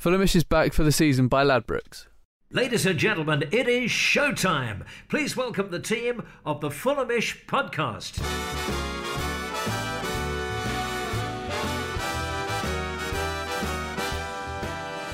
Fulhamish is back for the season by Ladbrokes. Ladies and gentlemen, it is showtime. Please welcome the team of the Fulhamish podcast.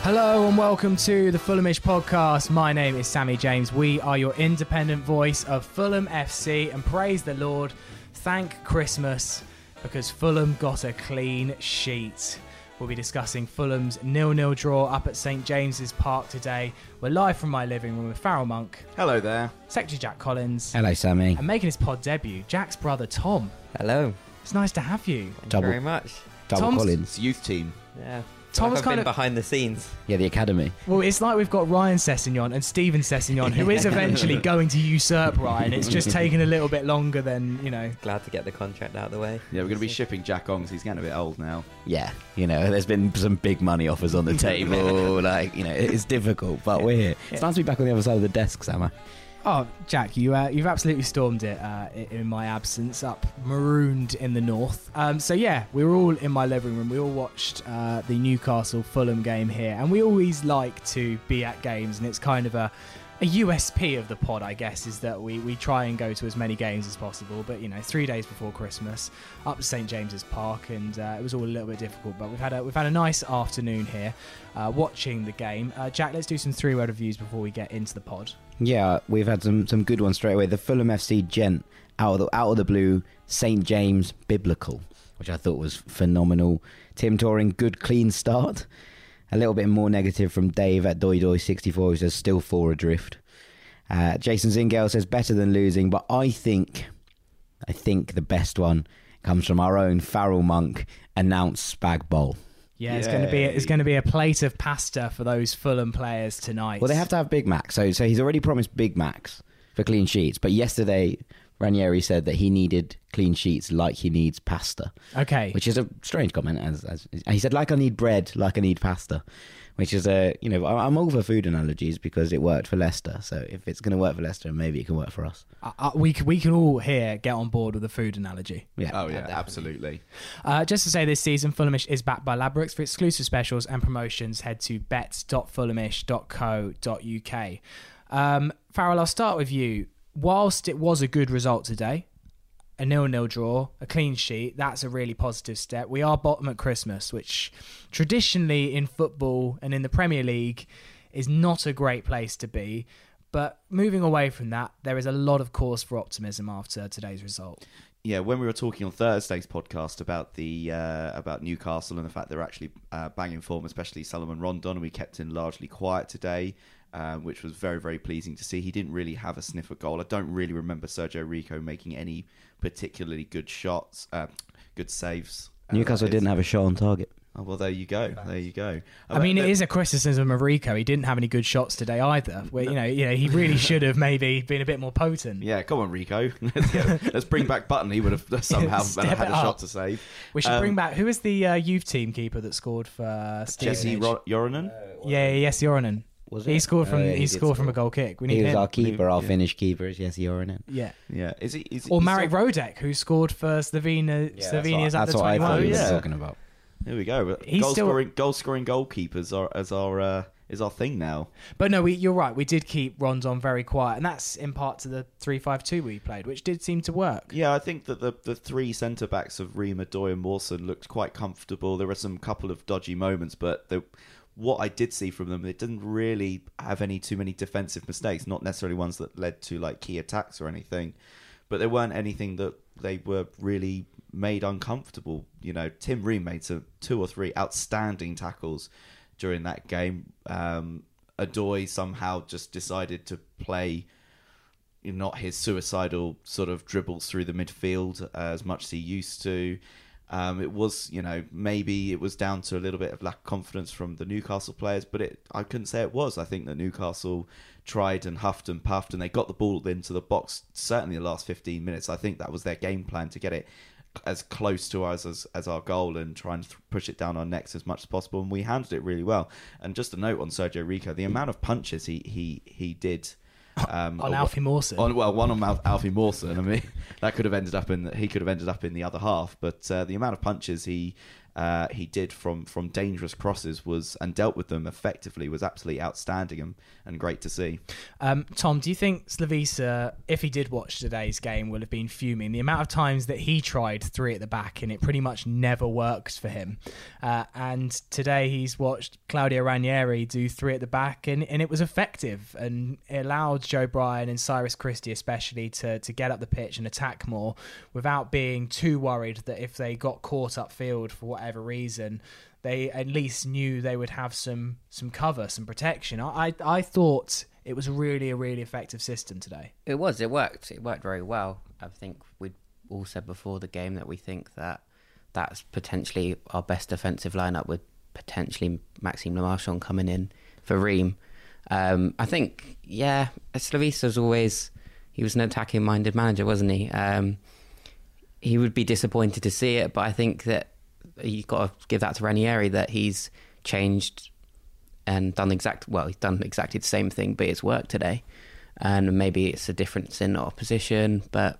Hello and welcome to the Fulhamish podcast. My name is Sammy James. We are your independent voice of Fulham FC and praise the Lord. Thank Christmas because Fulham got a clean sheet. We'll be discussing Fulham's nil-nil draw up at St James's Park today. We're live from my living room with Farrell Monk, Hello there. Secretary Jack Collins, Hello, Sammy. and making his pod debut, Jack's brother Tom. Hello. It's nice to have you. Thank Double- you very much. Double Tom's- Collins. It's youth team. Yeah. Tom Like was I've kind been of behind the scenes. Yeah, the academy. Well, it's like we've got Ryan Sessegnon and Steven Sessegnon, who is eventually going to usurp Ryan. It's just taken a little bit longer than, you know. Glad to get the contract out of the way. Yeah, we're going to be shipping Jack on 'cause he's getting a bit old now. Yeah, you know, there's been some big money offers on the table. like, you know, it's difficult, but we're here. It's nice to be back on the other side of the desk, Sammy. Oh, Jack, you uh, you've absolutely stormed it uh, in my absence, up marooned in the north. Um, so yeah, we were all in my living room. We all watched uh, the Newcastle Fulham game here, and we always like to be at games, and it's kind of a a USP of the pod, I guess, is that we, we try and go to as many games as possible. But you know, three days before Christmas, up to St James's Park, and uh, it was all a little bit difficult. But we've had a we've had a nice afternoon here, uh, watching the game. Uh, Jack, let's do some three word reviews before we get into the pod. Yeah, we've had some, some good ones straight away. The Fulham FC Gent out of the, out of the blue, St James Biblical, which I thought was phenomenal. Tim Touring, good clean start. A little bit more negative from Dave at Doi Doi 64, who says still four adrift. Uh, Jason Zingale says better than losing, but I think, I think the best one comes from our own Farrell Monk announced Spag Bowl. Yeah, it's going to be it's going to be a plate of pasta for those Fulham players tonight. Well, they have to have Big Macs. So, so he's already promised Big Macs for clean sheets. But yesterday, Ranieri said that he needed clean sheets like he needs pasta, Okay. which is a strange comment. As, as he said, like I need bread, like I need pasta, which is a you know I- I'm all for food analogies because it worked for Leicester. So if it's going to work for Leicester, maybe it can work for us. Uh, uh, we c- we can all here get on board with the food analogy. Yeah. Oh, yeah, absolutely. Uh, just to say, this season Fulhamish is backed by Ladbrokes for exclusive specials and promotions. Head to bets.fulhamish.co.uk. Um, Farrell, I'll start with you. Whilst it was a good result today, a nil-nil draw, a clean sheet, that's a really positive step. We are bottom at Christmas, which traditionally in football and in the Premier League is not a great place to be. But moving away from that, there is a lot of cause for optimism after today's result. Yeah, when we were talking on Thursday's podcast about the uh, about Newcastle and the fact they're actually uh, banging form, especially Salomon Rondon, we kept him largely quiet today, um, which was very very pleasing to see. He didn't really have a sniff of goal. I don't really remember Sergio Rico making any particularly good shots, uh, good saves. Uh, Newcastle didn't have a shot on target. Oh, well, there you go. There you go. I mean, it Uh, a criticism of Rico. He didn't have any good shots today either. Where, you know, you know, he really should have maybe been a bit more potent. Yeah, come on, Rico. let's, get- let's bring back Button. He would have somehow had a up. shot to save. We should Um, bring back who is the uh, youth team keeper that scored for uh, Jesse Stevenage? Ro- Joronen. Yeah, yes, Joronen. Was He scored from Oh, yeah, he, he did scored from a score. goal kick. We need He was him. our keeper, our Yeah. Finnish keeper is Jesse Joronen. yeah. Yeah, is he? Is, Or is Marek he- Rodák, who scored for Slovenia, Slovenia's that's under what I thought twenty he was yeah. talking about. There we go. He's goal still- scoring, goal scoring goalkeepers are as our uh, is our thing now. But no, we, you're right. We did keep Rondon very quiet, and that's in part to the three-five-two we played, which did seem to work. Yeah, I think that the the three centre backs of Ream, Odoi, and Mawson looked quite comfortable. There were some couple of dodgy moments, but the, what I did see from them, it didn't really have any too many defensive mistakes. Not necessarily ones that led to like key attacks or anything, but there weren't anything that they were really made uncomfortable. You know, Tim Ream made some two or three outstanding tackles during that game. Um, Odoi somehow just decided to play not his suicidal sort of dribbles through the midfield uh, as much as he used to. Um, it was, you know, maybe it was down to a little bit of lack of confidence from the Newcastle players, but it I couldn't say it was. I think that Newcastle tried and huffed and puffed, and they got the ball into the box certainly the last 15 minutes. I think that was their game plan to get it as close to us as, as our goal and try and th- push it down our necks as much as possible. And we handled it really well. And just a note on Sergio Rico, the amount of punches he he he did. Um, On Alfie Mawson. On, well, one on Al- Alfie Mawson. I mean, that could have ended up in he could have ended up in the other half. But uh, the amount of punches he uh, he did from from dangerous crosses was and dealt with them effectively was absolutely outstanding and, and great to see. Um, Tom, do you think Slavisa, if he did watch today's game, will have been fuming? The amount of times that he tried three at the back and it pretty much never works for him. Uh, and today he's watched Claudio Ranieri do three at the back and, and it was effective and it allowed Joe Bryan and Cyrus Christie especially to, to get up the pitch and attack more without being too worried that if they got caught upfield for whatever reason, they at least knew they would have some some cover, some protection. I I, I thought it was really a really effective system today. It was. It worked. It worked very well. I think we'd all said before the game that we think that that's potentially our best defensive lineup with potentially Maxime Le Marchand coming in for Ream. Um, I think, yeah, Slavisa's always he was an attacking minded manager, wasn't he? Um, he would be disappointed to see it, but I think that you've got to give that to Ranieri that he's changed and done exact well, he's done exactly the same thing, but it's worked today. And maybe it's a difference in opposition, but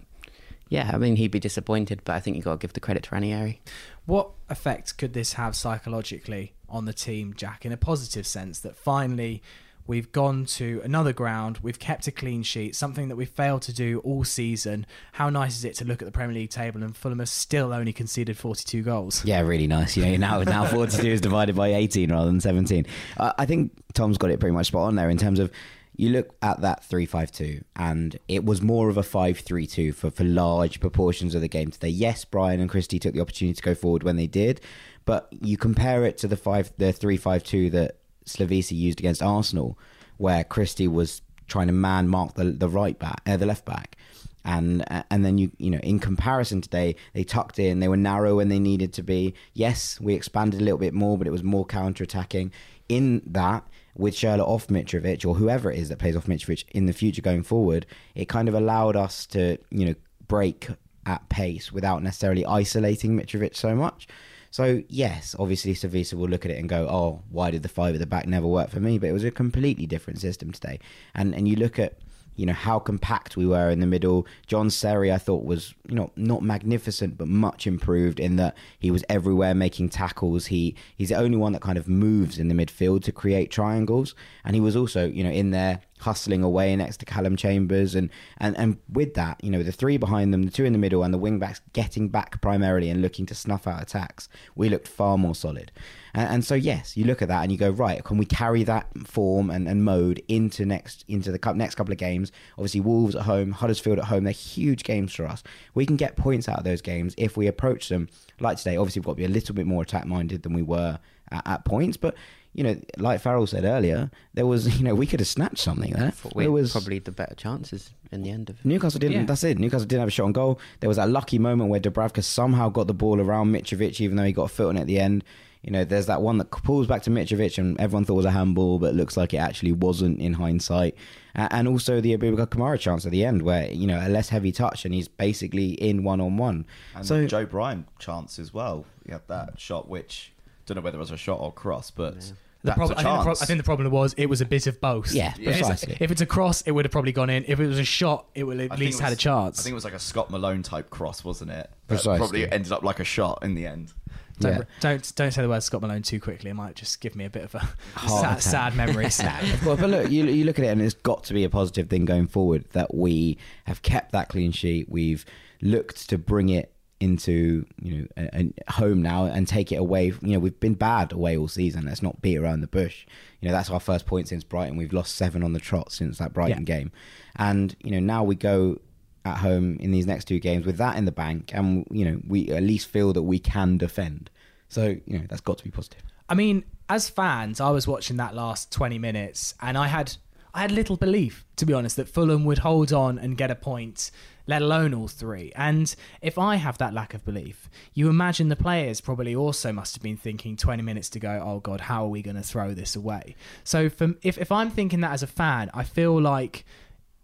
yeah, I mean he'd be disappointed, but I think you've got to give the credit to Ranieri. What effect could this have psychologically on the team, Jack, in a positive sense that finally We've gone to another ground. We've kept a clean sheet, something that we've failed to do all season. How nice is it to look at the Premier League table and Fulham has still only conceded 42 goals? Yeah, really nice. You know, now now 42 is divided by 18 rather than 17. Uh, I think Tom's got it pretty much spot on there in terms of you look at that 3-5-2 and it was more of a 5-3-2 for, for large proportions of the game today. Yes, Bryan and Christie took the opportunity to go forward when they did, but you compare it to the 5 the 3-5-2 that Slavisa used against Arsenal, where Christie was trying to man mark the the right back, uh, the left back, and and then you you know in comparison today they tucked in, they were narrow when they needed to be. Yes, we expanded a little bit more, but it was more counter attacking. In that, with Schürrle off Mitrovic or whoever it is that plays off Mitrovic in the future going forward, it kind of allowed us to you know break at pace without necessarily isolating Mitrovic so much. So yes, obviously Slavisa will look at it and go, "Oh, why did the five at the back never work for me?" But it was a completely different system today. And and you look at you know how compact we were in the middle. John Seri, I thought was you know not magnificent, but much improved in that he was everywhere making tackles. He he's the only one that kind of moves in the midfield to create triangles, and he was also you know in there hustling away next to Calum Chambers, and and and with that, you know the three behind them, the two in the middle, and the wing backs getting back primarily and looking to snuff out attacks. We looked far more solid. And, and, so yes, you look at that and you go right. Can we carry that form and, and mode into next into the next couple of games? Obviously, Wolves at home, Huddersfield at home. They're huge games for us. We can get points out of those games if we approach them like today. Obviously, we've got to be a little bit more attack minded than we were at, at points, but you know, like Farrell said earlier, there was, you know, we could have snatched something there. We was probably the better chances in the end of it. Newcastle didn't. Yeah. That's it. Newcastle didn't have a shot on goal. There was that lucky moment where Dubravka somehow got the ball around Mitrovic, even though he got a foot on it at the end. You know, there's that one that pulls back to Mitrovic, and everyone thought it was a handball, but looks like it actually wasn't in hindsight. And also the Aboubakar Kamara chance at the end, where you know a less heavy touch, and he's basically in one on one. So Joe Bryan chance as well. He had that shot, which don't know whether it was a shot or cross, but. Yeah. The problem, I, think the pro- I think the problem was it was a bit of both. Yeah, precisely. If it's, if it's a cross, it would have probably gone in. If it was a shot, it would have at I least had a chance. I think it was like a Scott Malone type cross, wasn't it? Precisely. probably ended up like a shot in the end. Don't, yeah. don't don't say the word Scott Malone too quickly. It might just give me a bit of a sad, sad memory. well, but look, you you look at it, and it's got to be a positive thing going forward that we have kept that clean sheet. We've looked to bring it into you know a, a, home now and take it away. You know we've been bad away all season. Let's not beat around the bush. You know that's our first point since Brighton. We've lost seven on the trot since that Brighton yeah. game, and you know now we go at home in these next two games with that in the bank, and you know we at least feel that we can defend. So you know that's got to be positive. I mean, as fans, I was watching that last twenty minutes, and I had I had little belief, to be honest, that Fulham would hold on and get a point, let alone all three. And if I have that lack of belief, you imagine the players probably also must have been thinking 20 minutes to go, oh God, how are we going to throw this away? So for, if, if I'm thinking that as a fan, I feel like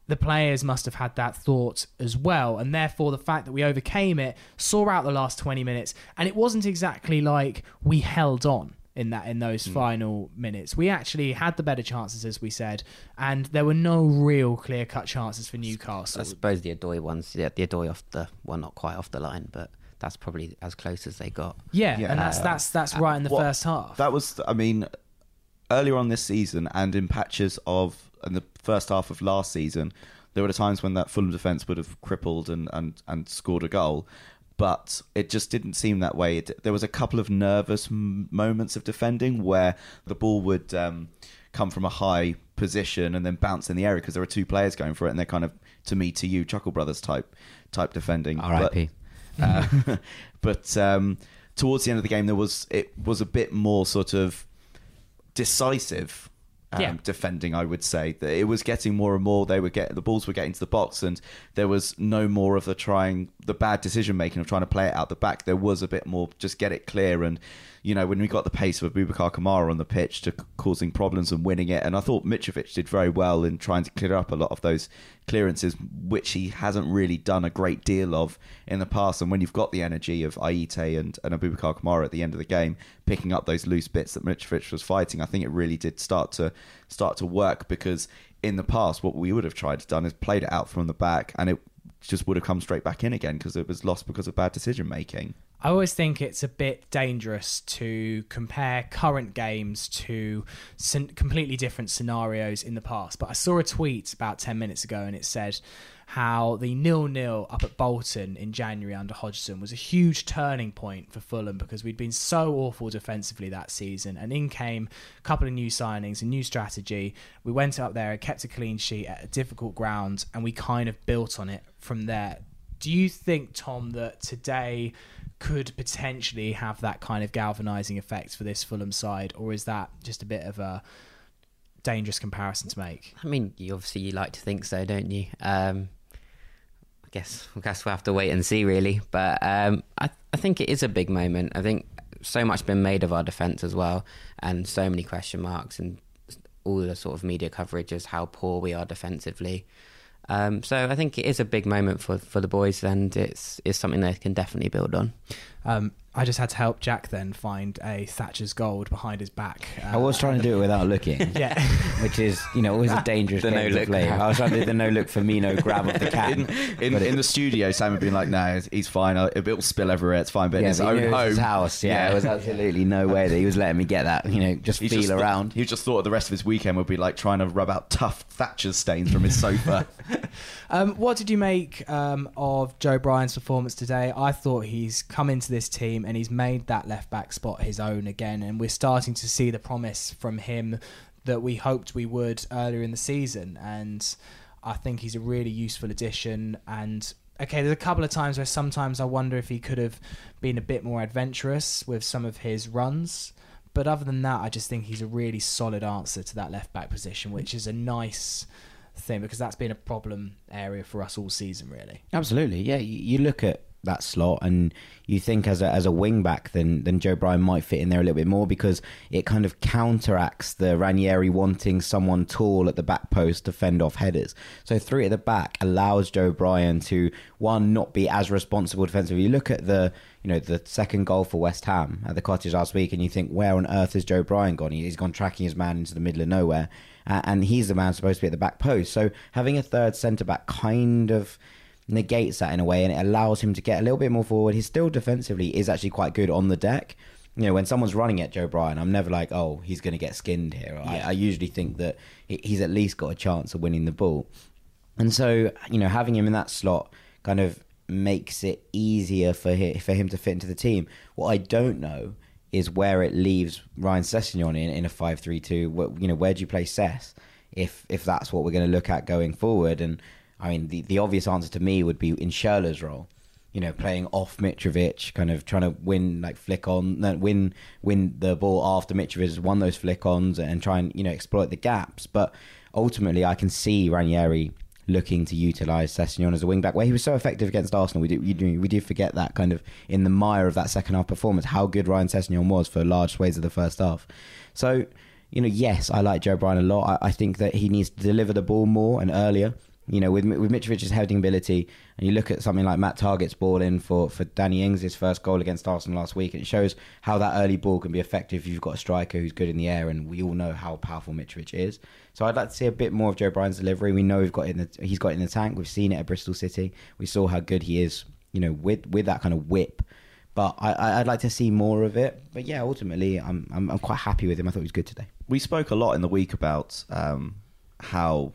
the players must have had that thought as well. And therefore, the fact that we overcame it, saw out the last 20 minutes, and it wasn't exactly like we held on in that in those mm. final minutes. We actually had the better chances, as we said, and there were no real clear cut chances for Newcastle. I suppose the Odoi ones, yeah, the Odoi off the well, not quite off the line, but that's probably as close as they got. Yeah, Yeah. and that's that's that's right in the Well, first half. That was, I mean, earlier on this season and in patches of in the first half of last season, there were times when that Fulham defence would have crippled and, and, and scored a goal. But it just didn't seem that way. It, there was a couple of nervous m- moments of defending where the ball would um, come from a high position and then bounce in the area because there were two players going for it, and they're kind of to me to you Chuckle Brothers type type defending. But- R.I.P. uh, but um, towards the end of the game, there was it was a bit more sort of decisive um, Yeah. defending. I would say that it was getting more and more. They were get the balls were getting to the box, and there was no more of the trying the bad decision making of trying to play it out the back. There was a bit more just get it clear and. You know, when we got the pace of Aboubakar Kamara on the pitch to causing problems and winning it, and I thought Mitrovic did very well in trying to clear up a lot of those clearances, which he hasn't really done a great deal of in the past. And when you've got the energy of Ayité and, and Aboubakar Kamara at the end of the game, picking up those loose bits that Mitrovic was fighting, I think it really did start to start to work because in the past, what we would have tried to done is played it out from the back, and it just would have come straight back in again because it was lost because of bad decision making. I always think it's a bit dangerous to compare current games to completely different scenarios in the past. But I saw a tweet about 10 minutes ago and it said how the nil nil up at Bolton in January under Hodgson was a huge turning point for Fulham because we'd been so awful defensively that season. And in came a couple of new signings, a new strategy. We went up there and kept a clean sheet at a difficult ground and we kind of built on it from there. Do you think, Tom, that today could potentially have that kind of galvanizing effect for this Fulham side, or is that just a bit of a dangerous comparison to make? I mean, you obviously you like to think so, don't you? Um, I guess I guess we'll have to wait and see, really. But um, I I think it is a big moment. I think so much been made of our defence as well, and so many question marks, and all the sort of media coverage is how poor we are defensively. Um, so I think it is a big moment for, for the boys, and it's it's something they can definitely build on. Um, I just had to help Jack then find a Thatcher's gold behind his back. I was trying to do it without looking. Yeah. Which is, you know, always a dangerous The game to no-look play. grab. I was trying to do the no look Firmino grab of the cat. in, in, But it- in the studio, Sam had been like, "No, he's fine. Uh, It'll spill everywhere. It's fine." But in his but own knew it home, his house. Yeah, there was absolutely no way that he was letting me get that. You know, just he feel just thought- around. he just thought the rest of his weekend would be like trying to rub out tough Thatcher's stains from his sofa. Um, what did you make um, of Joe Bryan's performance today? I thought he's come into this team and he's made that left back spot his own again, and we're starting to see the promise from him that we hoped we would earlier in the season. And I think he's a really useful addition. And okay, there's a couple of times where sometimes I wonder if he could have been a bit more adventurous with some of his runs. But other than that, I just think he's a really solid answer to that left back position, which is a nice thing because that's been a problem area for us all season, really. Absolutely, yeah. You, look at that slot and you think as a as a wing back, then then Joe Bryan might fit in there a little bit more because it kind of counteracts the Ranieri wanting someone tall at the back post to fend off headers. So three at the back allows Joe Bryan to one not be as responsible defensively. You look at the you know the second goal for West Ham at the cottage last week, and you think where on earth has Joe Bryan gone? He- He's gone tracking his man into the middle of nowhere, and he's the man supposed to be at the back post. So having a third centre back kind of negates that in a way and it allows him to get a little bit more forward. He's still defensively is actually quite good on the deck. You know, when someone's running at Joe Bryan, I'm never like, oh, he's going to get skinned here. I, I usually think that he's at least got a chance of winning the ball. And so, you know, having him in that slot kind of makes it easier for him, for him to fit into the team. What I don't know is where it leaves Ryan Sessegnon in, in a 5-3-2. You know, where do you play Sess if if that's what we're going to look at going forward? And I mean, the, the obvious answer to me would be in Schürrle's role. You know, playing off Mitrovic, kind of trying to win like flick on, win win the ball after Mitrovic has won those flick ons and try and you know exploit the gaps. But ultimately, I can see Ranieri looking to utilise Sessegnon as a wing back, where he was so effective against Arsenal. We do, we do we do forget that kind of in the mire of that second half performance, how good Ryan Sessegnon was for large swathes of the first half. So, you know, yes, I like Joe Bryan a lot. I, I think that he needs to deliver the ball more and earlier. You know, with with Mitrovic's heading ability, and you look at something like Matt Targett's ball in for for Danny Ings' first goal against Arsenal last week, and it shows how that early ball can be effective if you've got a striker who's good in the air, and we all know how powerful Mitrovic is. So I'd like to see a bit more of Joe Bryan's delivery. We know we've got in the, he's got in the tank. We've seen it at Bristol City. We saw how good he is you know, with with that kind of whip. But I, I'd like to see more of it. But yeah, ultimately, I'm, I'm I'm quite happy with him. I thought he was good today. we spoke a lot in the week about um, how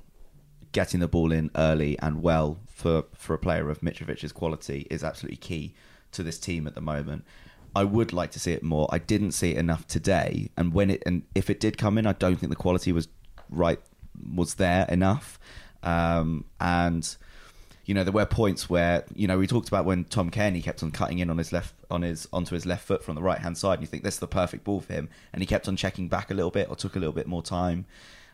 getting the ball in early and well for, for a player of Mitrovic's quality is absolutely key to this team at the moment. I would like to see it more. I didn't see it enough today, and when it and if it did come in, I don't think the quality was right was there enough. Um, and you know there were points where you know we talked about when Tom Cairney kept on cutting in on his left on his onto his left foot from the right hand side and you think this is the perfect ball for him and he kept on checking back a little bit or took a little bit more time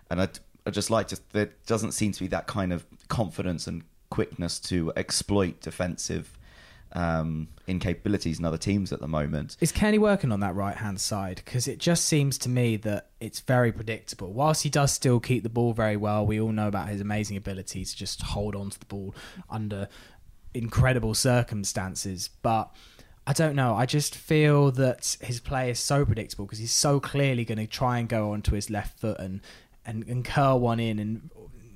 and I I just like to there doesn't seem to be that kind of confidence and quickness to exploit defensive um, incapabilities in other teams at the moment. Is Kenny working on that right hand side? Because it just seems to me that it's very predictable. Whilst he does still keep the ball very well, we all know about his amazing ability to just hold on to the ball under incredible circumstances. But I don't know. I just feel that his play is so predictable because he's so clearly going to try and go onto his left foot and, and, and curl one in. And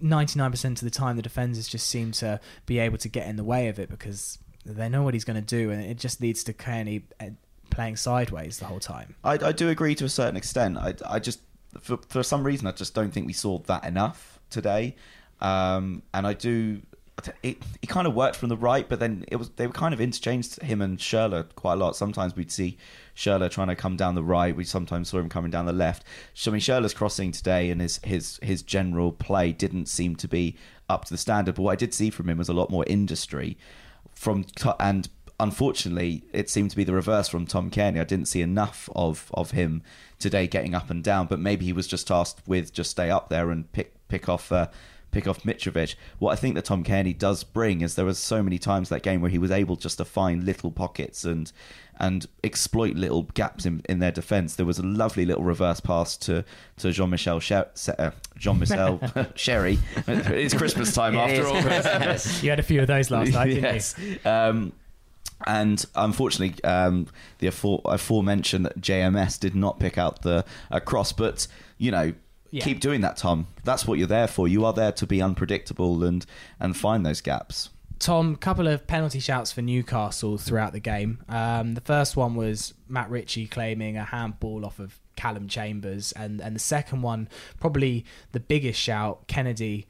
99% of the time, the defenders just seem to be able to get in the way of it because they know what he's going to do. And it just leads to Cairney uh, playing sideways the whole time. I, I do agree to a certain extent. I, I just for, for some reason I just don't think we saw that enough today, um, and I do. It, it kind of worked from the right, but then it was they were kind of interchanged him and Schürrle quite a lot. Sometimes we'd see Schürrle trying to come down the right. We sometimes saw him coming down the left. I mean, Schürrle's crossing today and his his his general play didn't seem to be up to the standard. But what I did see from him was a lot more industry from and unfortunately, it seemed to be the reverse from Tom Cairney. I didn't see enough of, of him today getting up and down, but maybe he was just tasked with just stay up there and pick pick off uh, pick off Mitrovic. What I think that Tom Cairney does bring is there was so many times that game where he was able just to find little pockets and and exploit little gaps in, in their defence. There was a lovely little reverse pass to to Jean Michel Sher- uh, Jean Michel Sherry. It's Christmas time after all. You had a few of those last night, didn't yes. Um, and unfortunately, um, the afore- aforementioned JMS did not pick out the uh, cross. But you know, Yeah. keep doing that, Tom. That's what you're there for. You are there to be unpredictable and and find those gaps. Tom, couple of penalty shouts for Newcastle throughout the game. Um, the first one was Matt Ritchie claiming a handball off of Calum Chambers, and and the second one, probably the biggest shout, Kenedy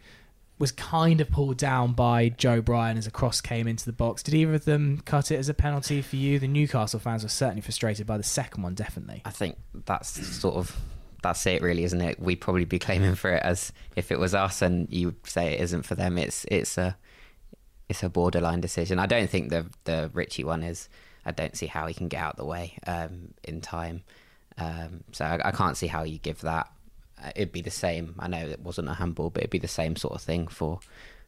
was kind of pulled down by Joe Bryan as a cross came into the box. Did either of them cut it as a penalty for you? The Newcastle fans were certainly frustrated by the second one, definitely. I think that's sort of that's it, really, isn't it? We'd probably be claiming for it as if it was us, and you say it isn't for them. It's it's a it's a borderline decision. I don't think the the Ritchie one is. I don't see how he can get out the way um, in time. Um, so I, I can't see how you give that. Uh, it'd be the same. I know it wasn't a handball, but it'd be the same sort of thing for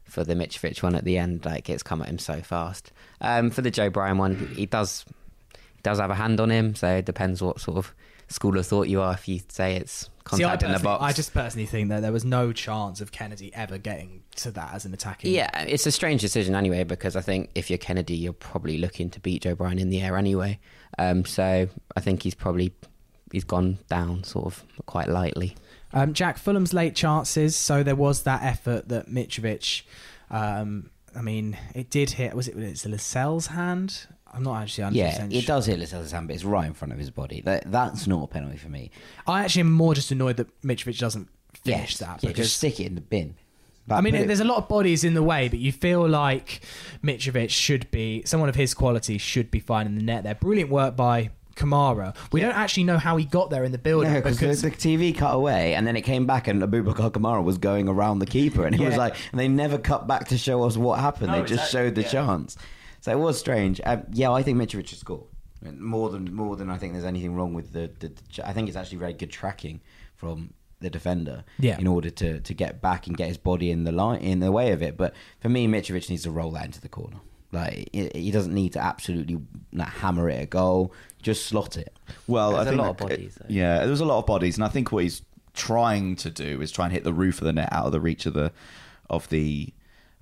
for the Mitrovic one at the end. Like it's come at him so fast. Um, for the Joe Bryan one, he does he does have a hand on him. So it depends what sort of school of thought you are. If you say it's See, I contact in the box, I just personally think that there was no chance of Kenedy ever getting to that as an attacking. Yeah, it's a strange decision anyway because I think if you're Kenedy, you're probably looking to beat Joe Bryan in the air anyway. Um, so I think he's probably he's gone down sort of quite lightly. Um, Jack Fulham's late chances. So there was that effort that Mitrovic. Um, I mean, it did hit. Was it? Was it Lascelles' hand? I'm not actually 100% Yeah, sure. it does hit Lascelles' hand, but it's right in front of his body. That, that's not a penalty for me. I actually am more just annoyed that Mitrovic doesn't finish Yes, that yeah, because just stick it in the bin. I mean, But- there's a lot of bodies in the way, but you feel like Mitrovic should be someone of his quality should be finding the net there. Brilliant work by Kamara. We don't actually know how he got there in the building No, because because the, the TV cut away and then it came back and Aboubakar Kamara was going around the keeper and it was like and they never cut back to show us what happened. No, they just exactly, showed the yeah. chance. So it was strange. Um, yeah, I think Mitrovic should score more than more than I think there's anything wrong with the. the, the I think it's actually very good tracking from the defender Yeah. in order to, to get back and get his body in the line in the way of it. But for me, Mitrovic needs to roll that into the corner. Like he, he doesn't need to absolutely like, hammer it a goal. Just slot it. Well, There's I a think lot of bodies, though. Yeah, there's a lot of bodies, and I think what he's trying to do is try and hit the roof of the net out of the reach of the of the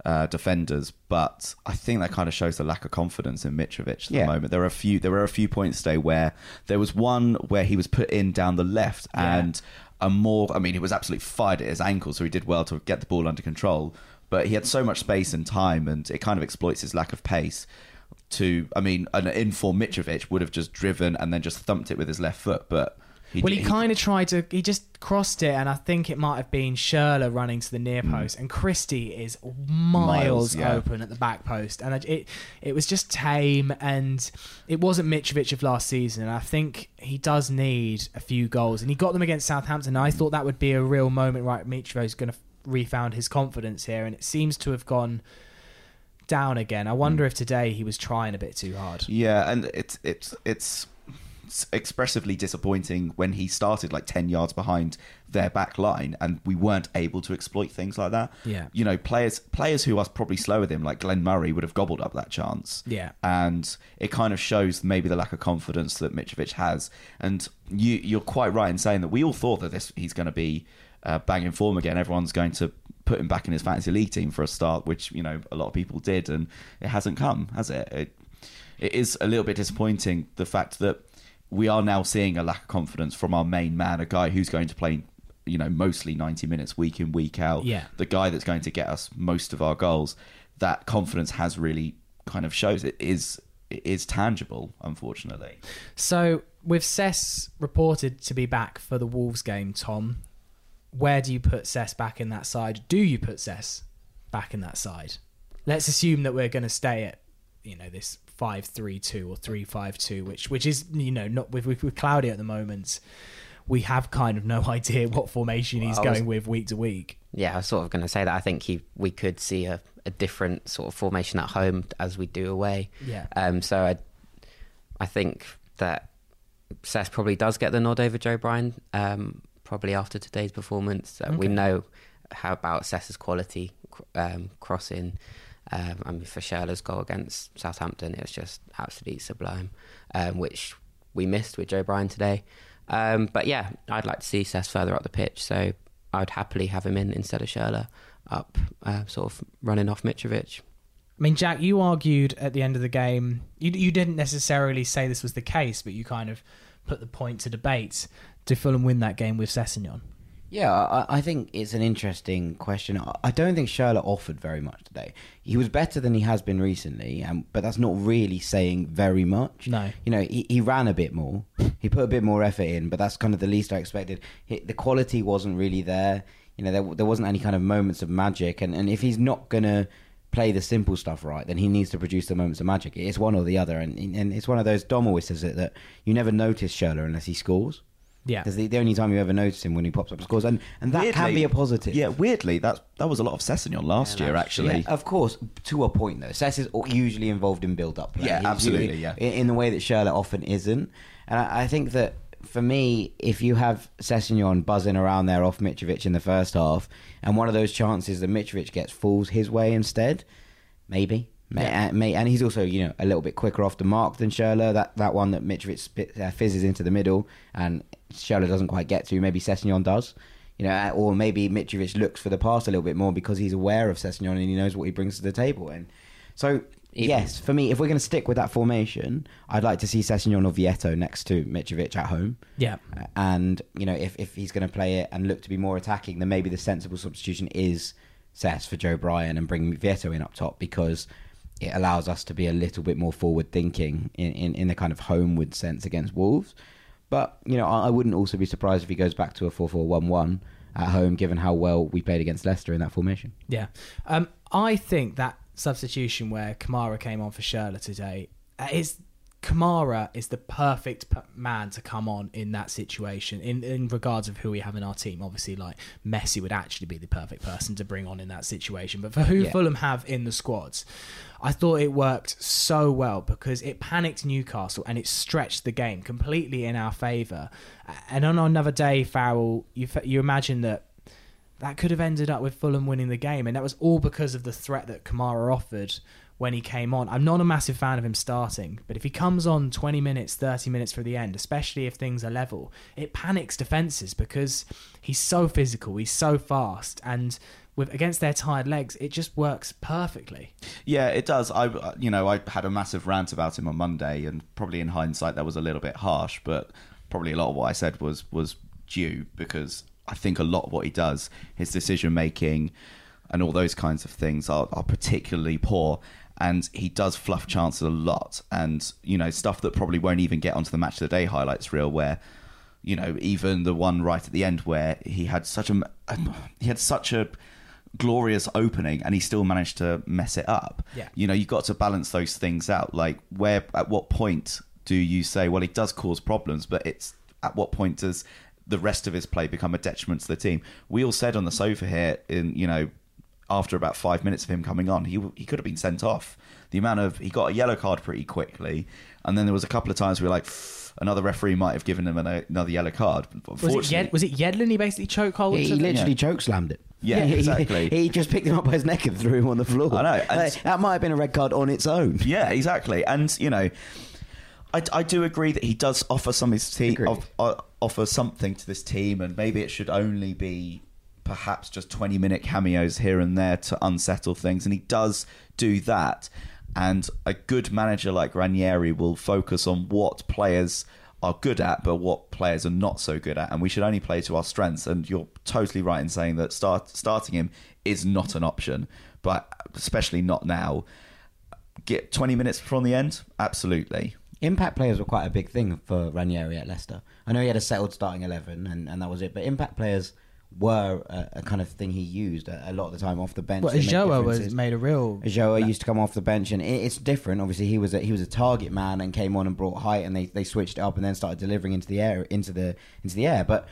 uh, defenders. But I think that kind of shows the lack of confidence in Mitrovic at Yeah. the moment. There are a few. There were a few points today where there was one where he was put in down the left Yeah. and a more. I mean, he was absolutely fired at his ankle, so he did well to get the ball under control. But he had so much space and time, and it kind of exploits his lack of pace. to. I mean, an informed Mitrovic would have just driven and then just thumped it with his left foot, but. He, well, he, kind of tried to. He just crossed it, and I think it might have been Schürrle running to the near post, and Christie is miles, Hmm. Miles, yeah. open at the back post, and it it was just tame, and it wasn't Mitrovic of last season. And I think he does need a few goals, and he got them against Southampton. I thought that would be a real moment, right? Mitrovic's going to refound his confidence here, and it seems to have gone down again. I wonder Hmm. if today he was trying a bit too hard. Yeah, and it's it's it's expressively disappointing when he started like 10 yards behind their back line and we weren't able to exploit things like that. Yeah. You know, players players who are probably slower than him like Glenn Murray would have gobbled up that chance. Yeah. And it kind of shows maybe the lack of confidence that Mitrovic has. And you you're quite right in saying that we all thought that this he's going to be uh, banging form again. Everyone's going to put him back in his fantasy league team for a start, which, you know, a lot of people did and it hasn't come, has it? It it is a little bit disappointing the fact that we are now seeing a lack of confidence from our main man, a guy who's going to play, you know, mostly 90 minutes week in, week out. Yeah. The guy that's going to get us most of our goals. That confidence has really kind of shows it is it is tangible, unfortunately. So, with Sess reported to be back for the Wolves game, Tom, where do you put Sess back in that side? Do you put Sess back in that side? Let's assume that we're going to stay at, you know, this five-three-two or three-five-two, which which is you know not with with, with Claudio at the moment. We have kind of no idea what formation he's Well, I was- going with week to week. Yeah, I was sort of going to say that. I think he, we could see a, a different sort of formation at home as we do away. Yeah. Um. So I, I think that Sess probably does get the nod over Joe Bryan. Um. Probably after today's performance, uh, we know how about Sess's quality um, crossing. Um, I mean, for Schürrle's goal against Southampton, it was just absolutely sublime, um, which we missed with Joe Bryan today. Um, but yeah, I'd like to see Sess further up the pitch, so I'd happily have him in instead of Schürrle up, uh, sort of running off Mitrovic. I mean, Jack, you argued at the end of the game. You you didn't necessarily say this was the case, but you kind of put the point to debate. Did Fulham win that game with Sessegnon? Yeah, I, I think it's an interesting question. I- don't think Schürrle offered very much today. He was better than he has been recently, um, but that's not really saying very much. No. You know, he, he ran a bit more. He put a bit more effort in, but that's kind of the least I expected. He, the quality wasn't really there. You know, there, there wasn't any kind of moments of magic. And, and if he's not going to play the simple stuff right, then he needs to produce the moments of magic. It's one or the other. And, and it's one of those, Dom always says it, that you never notice Schürrle unless he scores. Yeah. Because the, the only time you ever notice him when he pops up and scores, and, and that can be a positive. Yeah, weirdly, that that was a lot of Sessegnon last year, actually. Yeah, of course, to a point though. Sess is usually involved in build-up play. Yeah, He's absolutely, usually- yeah. In, in the way that Schürrle often isn't, and I, I think that for me, if you have Sessegnon buzzing around there off Mitrovic in the first half, and one of those chances that Mitrovic gets falls his way instead, maybe. May, Yeah. uh, may, and he's also, you know, a little bit quicker off the mark than Schürrle. That that one that Mitrovic spit, uh, fizzes into the middle, and Schürrle doesn't quite get to. Maybe Sessegnon does, you know, uh, or maybe Mitrovic looks for the pass a little bit more because he's aware of Sessegnon and he knows what he brings to the table. And so, Even- yes, for me, if we're going to stick with that formation, I'd like to see Sessegnon or Vietto next to Mitrovic at home. Yeah. Uh, And you know, if if he's going to play it and look to be more attacking, then maybe the sensible substitution is Sess for Joe Bryan and bring Vietto in up top because it allows us to be a little bit more forward thinking in, in, in the kind of homeward sense against Wolves. But you know, I, wouldn't also be surprised if he goes back to a 4-4-1-1 at home, given how well we played against Leicester in that formation. Yeah. Um, I think that substitution where Kamara came on for Schürrle today uh, is Kamara is the perfect man to come on in that situation in, in regards of who we have in our team. Obviously, like Messi would actually be the perfect person to bring on in that situation. But for who Yeah. Fulham have in the squads, I thought it worked so well because it panicked Newcastle and it stretched the game completely in our favour. And on another day, Farrell, you you imagine that that could have ended up with Fulham winning the game, and that was all because of the threat that Kamara offered when he came on. I'm not a massive fan of him starting, but if he comes on 20 minutes, 30 minutes for the end, especially if things are level, it panics defenses because he's so physical, he's so fast, and with against their tired legs, it just works perfectly. Yeah, it does. I, uh, you know, I had a massive rant about him on Monday, and probably in hindsight that was a little bit harsh, but probably a lot of what I said was was due because I think a lot of what he does, his decision making, and all those kinds of things are, are particularly poor. and he does fluff chances a lot, and you know stuff that probably won't even get onto the match of the day highlights reel, where you know even the one right at the end where he had such a um, he had such a glorious opening and he still managed to mess it up. Yeah. You know, you've got to balance those things out. Like where at what point do you say, well, it does cause problems, but it's at what point does the rest of his play become a detriment to the team? We all said on the sofa here in, you know, after about five minutes of him coming on, he he could have been sent off. The amount of he got a yellow card pretty quickly, and then there was a couple of times we were like, another referee might have given him an, another yellow card. Was it, Unfortunately- Yed, was it Yedlin he basically chokehold? He to the- literally Yeah. choke slammed it. Yeah, He- exactly. He, just picked him up by his neck and threw him on the floor. I know, and- Like, that might have been a red card on its own. Yeah, exactly. And you know, I, I do agree that he does offer some his team off, uh, offer something to this team, and maybe it should only be perhaps just twenty minute cameos here and there to unsettle things, and he does do that. And a good manager like Ranieri will focus on what players are good at, but what players are not so good at, and we should only play to our strengths. And you're totally right in saying that start starting him is not an option, but especially not now get 20 minutes from the end? Absolutely. Impact players were quite a big thing for Ranieri at Leicester. I know he had a settled starting 11 and, and that was it, but impact players were a, a kind of thing he used a, a lot of the time off the bench. Well, to make Ulloa was made a real. Ulloa used to come off the bench, and it, it's different. Obviously, he was a, he was a target man and came on and brought height, and they, they switched it up and then started delivering into the air into the into the air. But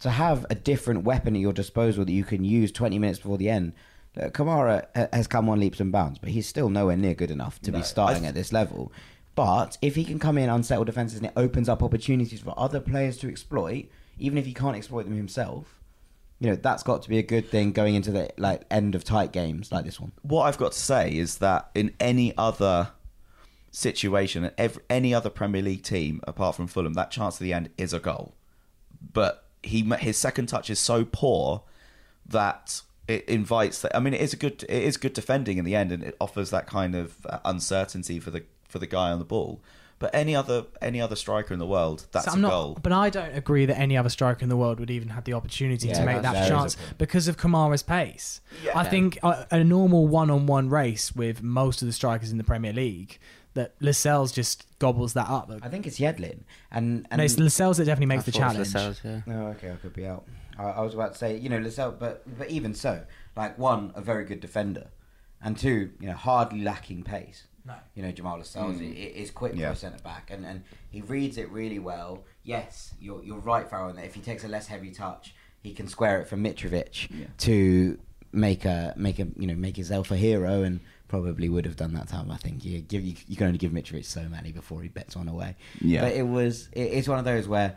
to have a different weapon at your disposal that you can use 20 minutes before the end, uh, Kamara has come on leaps and bounds, but he's still nowhere near good enough to No, be starting I- at this level. But if he can come in unsettled defenses and it opens up opportunities for other players to exploit, even if he can't exploit them himself, you know that's got to be a good thing going into the like end of tight games like this one. What I've got to say is that in any other situation, every, any other Premier League team apart from Fulham, that chance at the end is a goal. But he his second touch is so poor that it invites that. I mean, it is a good it is good defending in the end, and it offers that kind of uh, uncertainty for the for the guy on the ball. But any other any other striker in the world, that's So a I'm not, goal. but I don't agree that any other striker in the world would even have the opportunity Yeah, to make that's- that there is a chance because of Kamara's pace. Yeah. I think a, a normal one-on-one race with most of the strikers in the Premier League, that Lascelles just gobbles that up. I think it's Yedlin, and and no, it's Lascelles that definitely makes I the thought challenge. Lascelles, yeah. Oh, okay, I could be out. I, I was about to say, you know, Lascelles, but but even so, like one, a very good defender, and two, you know, hardly lacking pace. No. You know, Jamal Lascelles hmm. i- i- is quick Yeah. for a centre back, and, and he reads it really well. Yes, you're you're right, Farrell, in that if he takes a less heavy touch, he can square it from Mitrovic Yeah. to make a make a you know make himself a hero, and probably would have done that time. I think you give you, you can only give Mitrovic so many before he bets one away. Yeah. but it was it, it's one of those where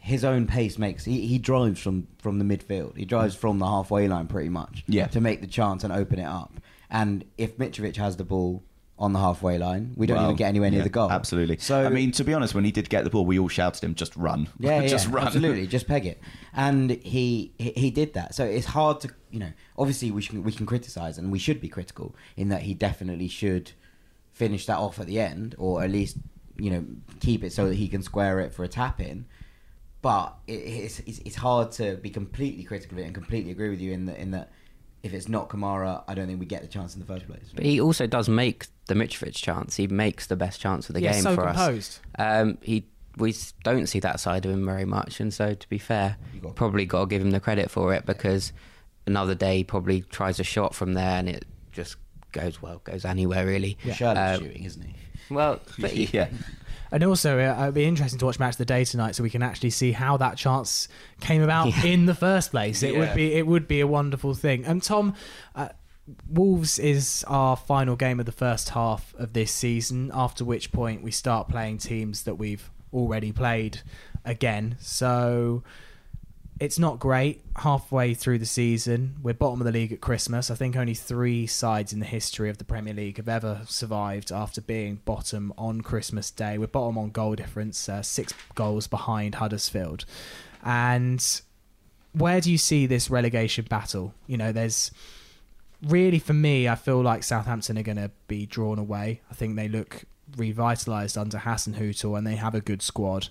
his own pace makes he, he drives from from the midfield. He drives from the halfway line pretty much Yeah. to make the chance and open it up. And if Mitrovic has the ball on the halfway line, we don't Well, even get anywhere near yeah, the goal. Absolutely. So I mean, to be honest, when he did get the ball, we all shouted him, "Just run! yeah, yeah, just run!" absolutely, just peg it. And he, he he did that. So it's hard to you know. Obviously, we can we can criticize and we should be critical in that he definitely should finish that off at the end, or at least you know keep it so that he can square it for a tap in. But it, it's, it's it's hard to be completely critical of it and completely agree with you in that in that if it's not Kamara, I don't think we get the chance in the first place. But he also does make the Mitrovic chance. He makes the best chance of the yeah, game so for us. Um, he we don't see that side of him very much, and so to be fair, You got- probably got to give him the credit for it because another day he probably tries a shot from there and it just goes well, goes anywhere really. Yeah. Sherlock's Um, shooting, isn't he? Well, but he- yeah, And also, uh, it'd be interesting to watch Match of the Day tonight, so we can actually see how that chance came about Yeah. in the first place. It would be it would be a wonderful thing. And Tom, uh, Wolves is our final game of the first half of this season. After which point we start playing teams that we've already played again. So it's not great halfway through the season. We're bottom of the league at Christmas. I think only three sides in the history of the Premier League have ever survived after being bottom on Christmas Day. We're bottom on goal difference, uh, six goals behind Huddersfield. And where do you see this relegation battle? You know, there's really for me, I feel like Southampton are going to be drawn away. I think they look revitalised under Hasenhüttl and they have a good squad.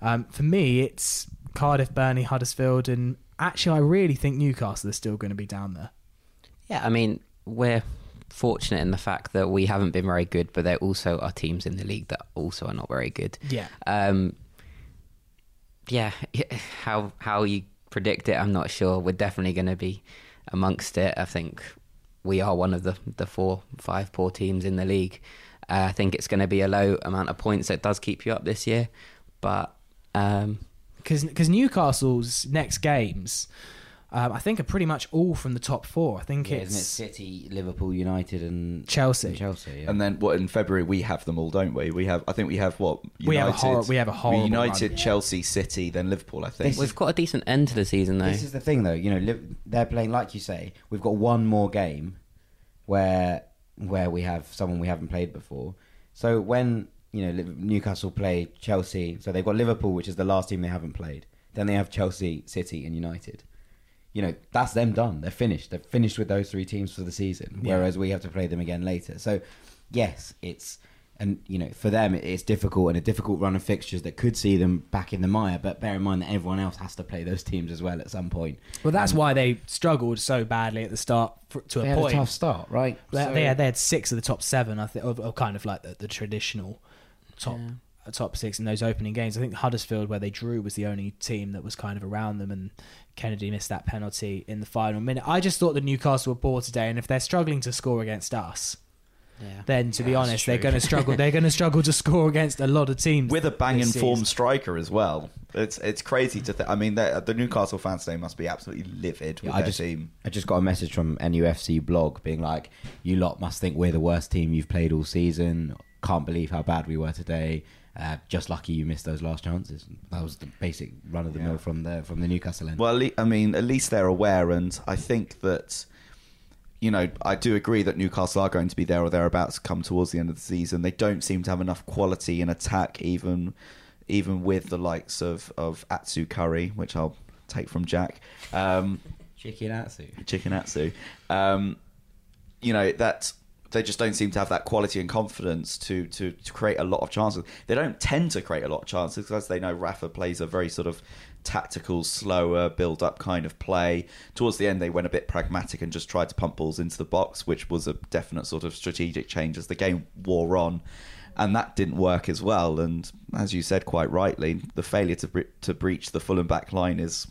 Um, for me, it's Cardiff, Burnley, Huddersfield, and actually, I really think Newcastle is still going to be down there. yeah, I mean we're fortunate in the fact that we haven't been very good, but there also are teams in the league that also are not very good. Yeah. Um, yeah, how how you predict it, I'm not sure. We're definitely going to be amongst it. I think we are one of the the four, five poor teams in the league. Uh, I think it's going to be a low amount of points that does keep you up this year, but um, because Newcastle's next games, um, I think, are pretty much all from the top four. I think Yeah, it's isn't it City, Liverpool, United, and Chelsea. and Chelsea. Yeah. And then what in February we have them all, don't we? We have I think we have what United, We have a hor- we have a horrible United, run. Chelsea, City, then Liverpool. I think. we've got a decent end to the season though. This is the thing, though. You know, Liv- they're playing like you say. We've got one more game where where we have someone we haven't played before. So when you know Newcastle play Chelsea, so they've got Liverpool, which is the last team they haven't played. Then they have Chelsea, City, and United. You know, that's them done. They're finished. They're finished with those three teams for the season. Yeah. Whereas we have to play them again later. So yes, it's and you know for them it's difficult and a difficult run of fixtures that could see them back in the mire. But bear in mind that everyone else has to play those teams as well at some point. well, that's why they struggled so badly at the start for, to a point. a tough start, right? They, So- they, had, they had six of the top seven, I think, of, of kind of like the, the traditional top Yeah. uh, top six in those opening games. I think Huddersfield, where they drew, was the only team that was kind of around them, and Kenedy missed that penalty in the final minute. I just thought that Newcastle were poor today, and if they're struggling to score against us, yeah. then to be Yeah, that's honest, they're going to struggle. they're going to struggle to score against a lot of teams with a banging this form striker as well. It's it's crazy to think. I mean, the, the Newcastle fans today must be absolutely livid with Yeah, I their just, team. I just got a message from NUFC blog being like, "You lot must think we're the worst team you've played all season. Can't believe how bad we were today. Uh, just lucky you missed those last chances." That was the basic run of the mill from the from the Newcastle end. Well, I mean, at least they're aware, and I think that. You know, I do agree that Newcastle are going to be there or thereabouts come towards the end of the season. They don't seem to have enough quality in attack, even even with the likes of, of Atsu Curry, which I'll take from Jack. Um, Chicken Atsu. Chicken Atsu. Um, you know that they just don't seem to have that quality and confidence to, to, to create a lot of chances. They don't tend to create a lot of chances because they know Rafa plays a very sort of tactical, slower, build up kind of play. Towards the end, they went a bit pragmatic and just tried to pump balls into the box, which was a definite sort of strategic change as the game wore on. And that didn't work as well. And as you said quite rightly, the failure to bre- to breach the full and back line is,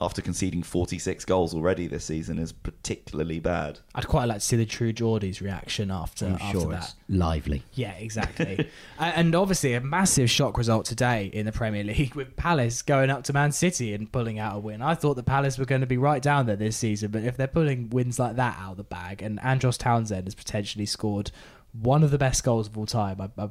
after conceding 46 goals already this season, is particularly bad. I'd quite like to see the True Geordies reaction after I'm after sure that. it's lively. Yeah, exactly. And obviously, a massive shock result today in the Premier League with Palace going up to Man City and pulling out a win. I thought the Palace were going to be right down there this season, but if they're pulling wins like that out of the bag, and Andros Townsend has potentially scored one of the best goals of all time, I, I,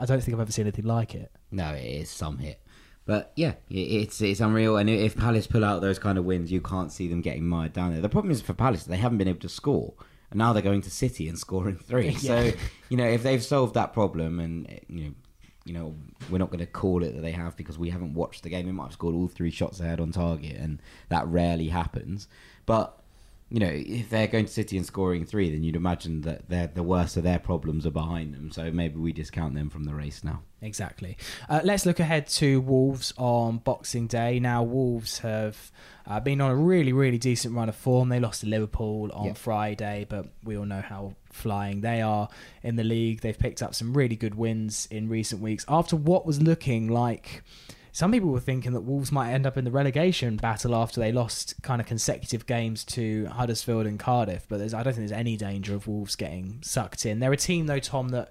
I don't think I've ever seen anything like it. No, it is some hit. But yeah, it's it's unreal. And if Palace pull out those kind of wins, you can't see them getting mired down there. The problem is for Palace, they haven't been able to score. And now they're going to City and scoring three. Yeah. So, you know, if they've solved that problem and, you know, you know, we're not going to call it that they have because we haven't watched the game. They might have scored all three shots they had on target, and that rarely happens. But you know, if they're going to City and scoring three, then you'd imagine that they're, the worst of their problems are behind them. So maybe we discount them from the race now. Exactly. Uh, let's look ahead to Wolves on Boxing Day. Now, Wolves have uh, been on a really, really decent run of form. They lost to Liverpool on Yeah. Friday, but we all know how flying they are in the league. They've picked up some really good wins in recent weeks after what was looking like. Some people were thinking that Wolves might end up in the relegation battle after they lost kind of consecutive games to Huddersfield and Cardiff, but I don't think there's any danger of Wolves getting sucked in. They're a team, though, Tom, that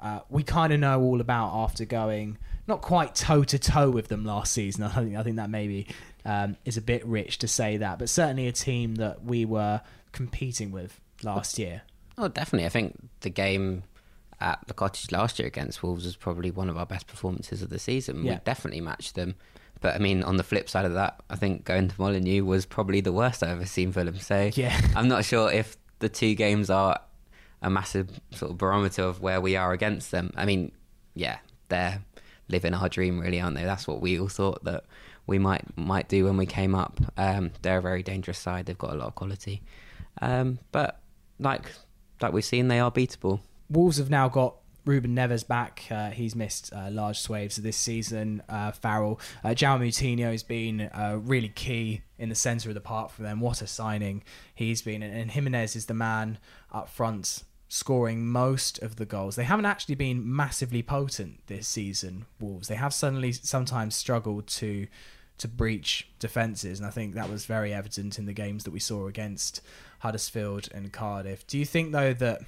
uh, we kind of know all about after going not quite toe to toe with them last season. I think I think that maybe um, is a bit rich to say that, but certainly a team that we were competing with last year. Oh, definitely. I think the game at the cottage last year against Wolves was probably one of our best performances of the season. Yeah. We definitely matched them. But I mean, on the flip side of that, I think going to Molineux was probably the worst I've ever seen Fulham. So Yeah. I'm not sure if the two games are a massive sort of barometer of where we are against them. I mean, yeah, they're living our dream, really, aren't they? That's what we all thought that we might might do when we came up. Um, they're a very dangerous side. They've got a lot of quality, um, but like like we've seen, they are beatable. Wolves have now got Ruben Neves back. Uh, he's missed uh, large swathes of this season. Uh, Farrell, uh, João Moutinho has been uh, really key in the centre of the park for them. What a signing he's been. And, and Jimenez is the man up front scoring most of the goals. They haven't actually been massively potent this season, Wolves. They have suddenly sometimes struggled to to breach defences, and I think that was very evident in the games that we saw against Huddersfield and Cardiff. Do you think though that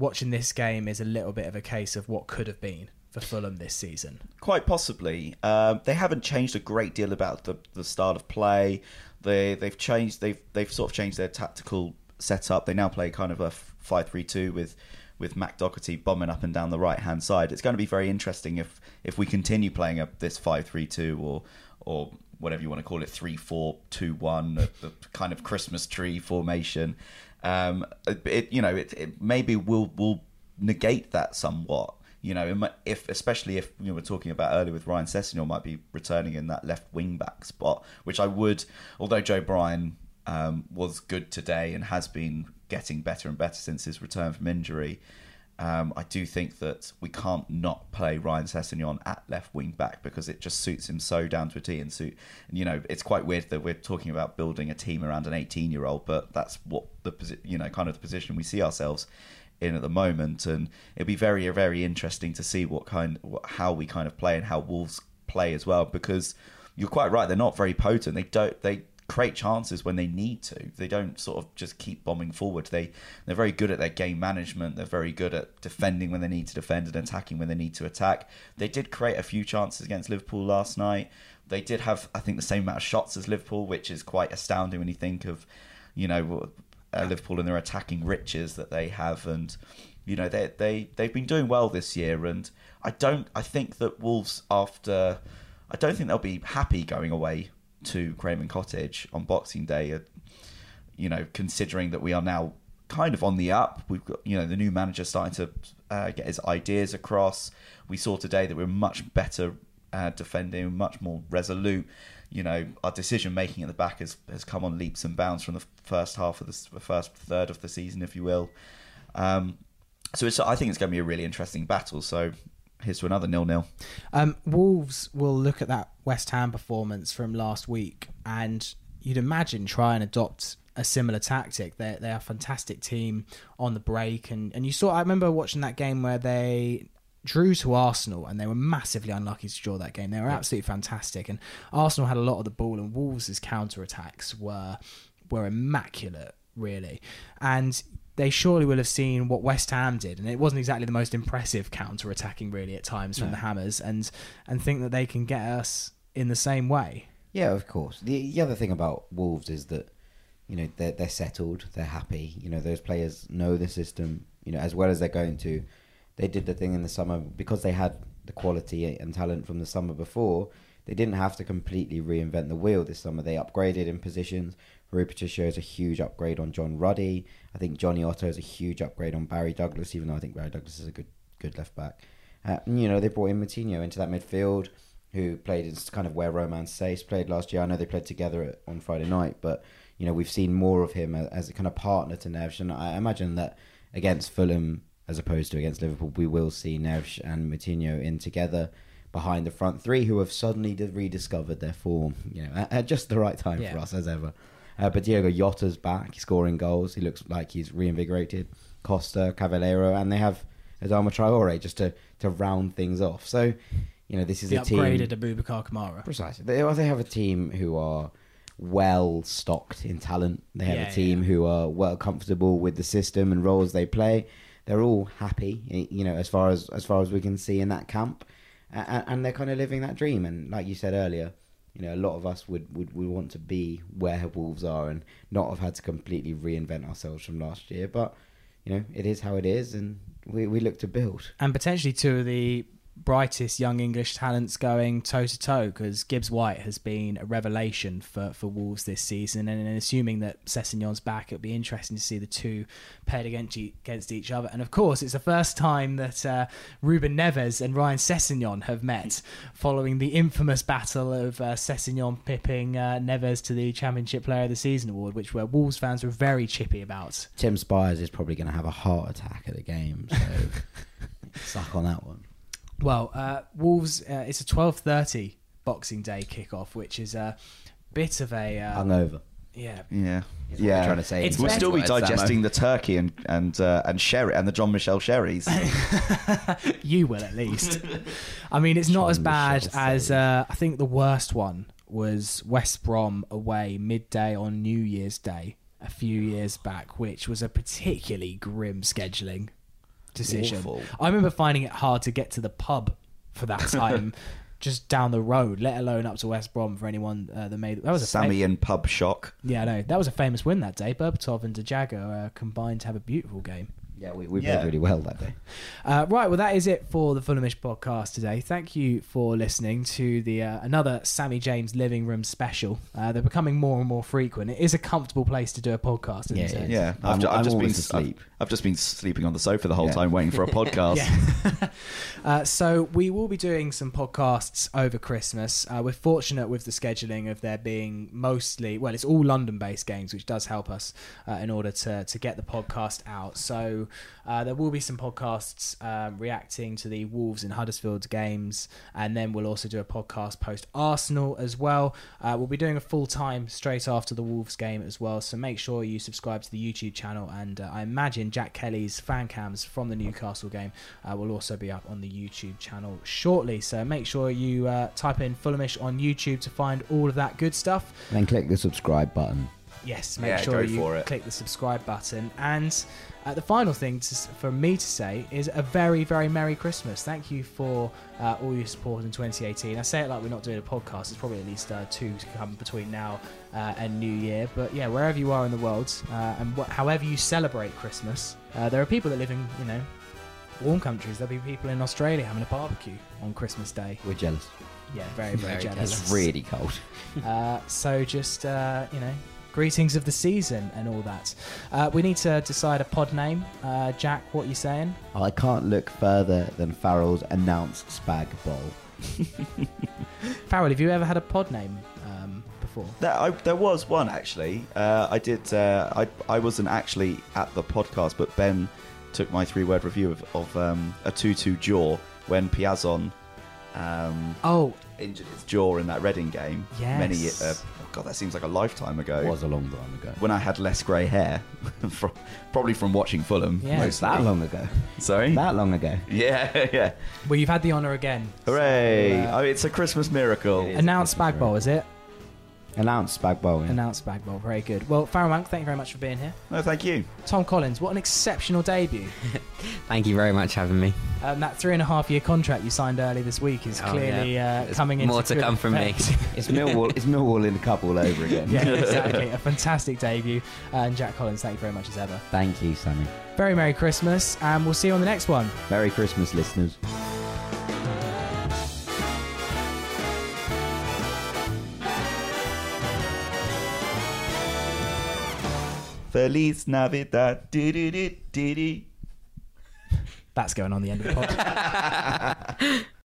watching this game is a little bit of a case of what could have been for Fulham this season? Quite possibly. Um, they haven't changed a great deal about the, the start of play. They they've changed. They've they've sort of changed their tactical setup. They now play kind of a five three two with with Matt Doherty bombing up and down the right hand side. It's going to be very interesting if if we continue playing a, this five three two or or whatever you want to call it three four two one the kind of Christmas tree formation. Um, it you know it, it maybe will will negate that somewhat. You know, if especially if you know, we're talking about earlier with Ryan Sessegnon might be returning in that left wing back spot, which I would, although Joe Bryan um, was good today and has been getting better and better since his return from injury. Um, I do think that we can't not play Ryan Sessegnon at left wing back because it just suits him so down to a T. And suit, and you know, it's quite weird that we're talking about building a team around an 18 year old, but that's what the you know kind of the position we see ourselves in at the moment. And it'll be very very interesting to see what kind what, how we kind of play and how Wolves play as well because you're quite right. They're not very potent. They don't. They create chances when they need to. They don't sort of just keep bombing forward. They they're very good at their game management. They're very good at defending when they need to defend and attacking when they need to attack. They did create a few chances against Liverpool last night. They did have I think the same amount of shots as Liverpool, which is quite astounding when you think of you know uh, Liverpool and their attacking riches that they have and you know they they they've been doing well this year and I don't I think that Wolves after I don't think they'll be happy going away to Craven Cottage on Boxing Day, uh, you know, considering that we are now kind of on the up. We've got, you know, the new manager starting to uh, get his ideas across. We saw today that we're much better uh, defending, much more resolute. You know, our decision making at the back has, has come on leaps and bounds from the first half of the, the first third of the season, if you will. Um, so I think it's going to be a really interesting battle. So here's to another nil nil. Um, Wolves will look at that West Ham performance from last week, and you'd imagine try and adopt a similar tactic. They're they're a fantastic team on the break, and and you saw. I remember watching that game where they drew to Arsenal and they were massively unlucky to draw that game. They were absolutely fantastic, and Arsenal had a lot of the ball, and Wolves' counter attacks were were immaculate, really. And they surely will have seen what West Ham did, and it wasn't exactly the most impressive counter-attacking really at times from no. the Hammers, and and think that they can get us in the same way. Yeah, of course. The, the other thing about Wolves is that you know they're they're settled, they're happy. You know those players know the system. You know as well as they're going to. They did the thing in the summer because they had the quality and talent from the summer before. They didn't have to completely reinvent the wheel this summer. They upgraded in positions, Rui Patricio is a huge upgrade on John Ruddy. I think Jonny Otto is a huge upgrade on Barry Douglas, even though I think Barry Douglas is a good good left back. Uh, you know, they brought in Moutinho into that midfield, who played in kind of where Romain Saïss played last year. I know they played together at, on Friday night, but you know we've seen more of him as, as a kind of partner to Neves, and I imagine that against Fulham as opposed to against Liverpool, we will see Neves and Moutinho in together behind the front three, who have suddenly rediscovered their form. You know, at, at just the right time yeah. for us as ever. Uh, but Diogo Jota's back, scoring goals. He looks like he's reinvigorated. Costa, Cavaleiro, and they have Adama Traore just to, to round things off. So, you know, this is they a team. upgraded Aboubakar Kamara. Precisely. They, they have a team who are well stocked in talent. They have yeah, a team yeah. who are well comfortable with the system and roles they play. They're all happy, you know, as far as as far as we can see in that camp, and, and they're kind of living that dream. And like you said earlier, you know, a lot of us would, would, would want to be where Wolves are and not have had to completely reinvent ourselves from last year. But, you know, it is how it is, and we, we look to build. And potentially two of the brightest young English talents going toe to toe because Gibbs White has been a revelation for, for Wolves this season. And, and assuming that Sessegnon's back, it'll be interesting to see the two paired against, against each other. And of course, it's the first time that uh, Ruben Neves and Ryan Sessegnon have met following the infamous battle of uh, Sessegnon pipping uh, Neves to the Championship Player of the Season award, which where Wolves fans were very chippy about. Tim Spiers is probably going to have a heart attack at the game. So. Suck on that one. Well, uh, Wolves. Uh, it's a twelve thirty Boxing Day kickoff, which is a bit of a uh, Hungover. yeah. Yeah, Is what we're yeah. trying to say. It's We'll still be That's what it's digesting the turkey and and uh, and sherry and the John Michelle sherries. you will at least. I mean, it's not as bad Michel as uh, I think the worst one was West Brom away midday on New Year's Day a few years back, which was a particularly grim scheduling decision. Awful. I remember finding it hard to get to the pub for that time. Just down the road, let alone up to West Brom for anyone uh, that made that was a Sammy and pub shock. yeah, I know that was a famous win that day. Berbatov and Djago uh, combined to have a beautiful game. Yeah, we, we Yeah. played really well that day. Uh, right, well, that is it for the Fulhamish podcast today. Thank you for listening to the uh, another Sammy James living room special. Uh, they're becoming more and more frequent. It is a comfortable place to do a podcast, isn't Yeah, it? it is. Yeah, I'm- I've, ju- I've I'm just been always I've- I've, just been sleeping on the sofa the whole Yeah. time waiting for a podcast. Yeah. uh, so we will be doing some podcasts over Christmas. Uh, we're fortunate with the scheduling of there being mostly, well, it's all London-based games, which does help us uh, in order to to get the podcast out. So uh, there will be some podcasts um, reacting to the Wolves and Huddersfield games, and then we'll also do a podcast post Arsenal as well. Uh, we'll be doing a full time straight after the Wolves game as well. So make sure you subscribe to the YouTube channel, and uh, I imagine Jack Kelly's fan cams from the Newcastle game uh, will also be up on the YouTube channel shortly. So make sure you uh, type in Fulhamish on YouTube to find all of that good stuff. And then click the subscribe button. Yes, make Yeah, sure you click the subscribe button. And uh, the final thing to, for me to say is a very, very Merry Christmas. Thank you for uh, all your support in 2018. I say it like we're not doing a podcast. It's probably at least uh, two to come between now uh, and New Year. But yeah, wherever you are in the world uh, and wh- however you celebrate Christmas, uh, there are people that live in, you know, warm countries. There'll be people in Australia having a barbecue on Christmas Day. We're jealous. Yeah, very, very, Very jealous. It's really cold. Uh, so just uh, you know, greetings of the season and all that. Uh, we need to decide a pod name. Uh, Jack, what you saying? I can't look further than Farrell's announced spag bowl. Farrell, have you ever had a pod name um, before? There, I, there was one actually. Uh, I did. Uh, I I wasn't actually at the podcast, but Ben took my three-word review of, of um, a two-two jaw when Piazon um, Oh, injured his jaw in that Reading game. Yes. Many. Uh, oh God, that seems like a lifetime ago. It was a long time ago. when I had less grey hair, from, probably from watching Fulham. Yeah. mostly. That long ago. Sorry. That long ago. Yeah, yeah. well, you've had the honour again. Hooray! So, uh, oh, it's a Christmas miracle. It is. announced Spag Bowl, is it? Announced spag bowl. Yeah. Announced Spag Bowl, very good. Well, Farrell Monk, thank you very much for being here. No, thank you. Tom Collins, what an exceptional debut. Thank you very much for having me. Um, that three and a half year contract you signed early this week is Oh, clearly yeah. uh, coming into more to come from me. It's Millwall. it's Millwall in the cup all over again. yeah, exactly. A fantastic debut. Uh, and Jack Collins, thank you very much as ever. Thank you, Sammy. Very Merry Christmas, and we'll see you on the next one. Merry Christmas, listeners. Feliz Navidad. Dee-dee-dee-dee-dee. That's going on the end of the podcast.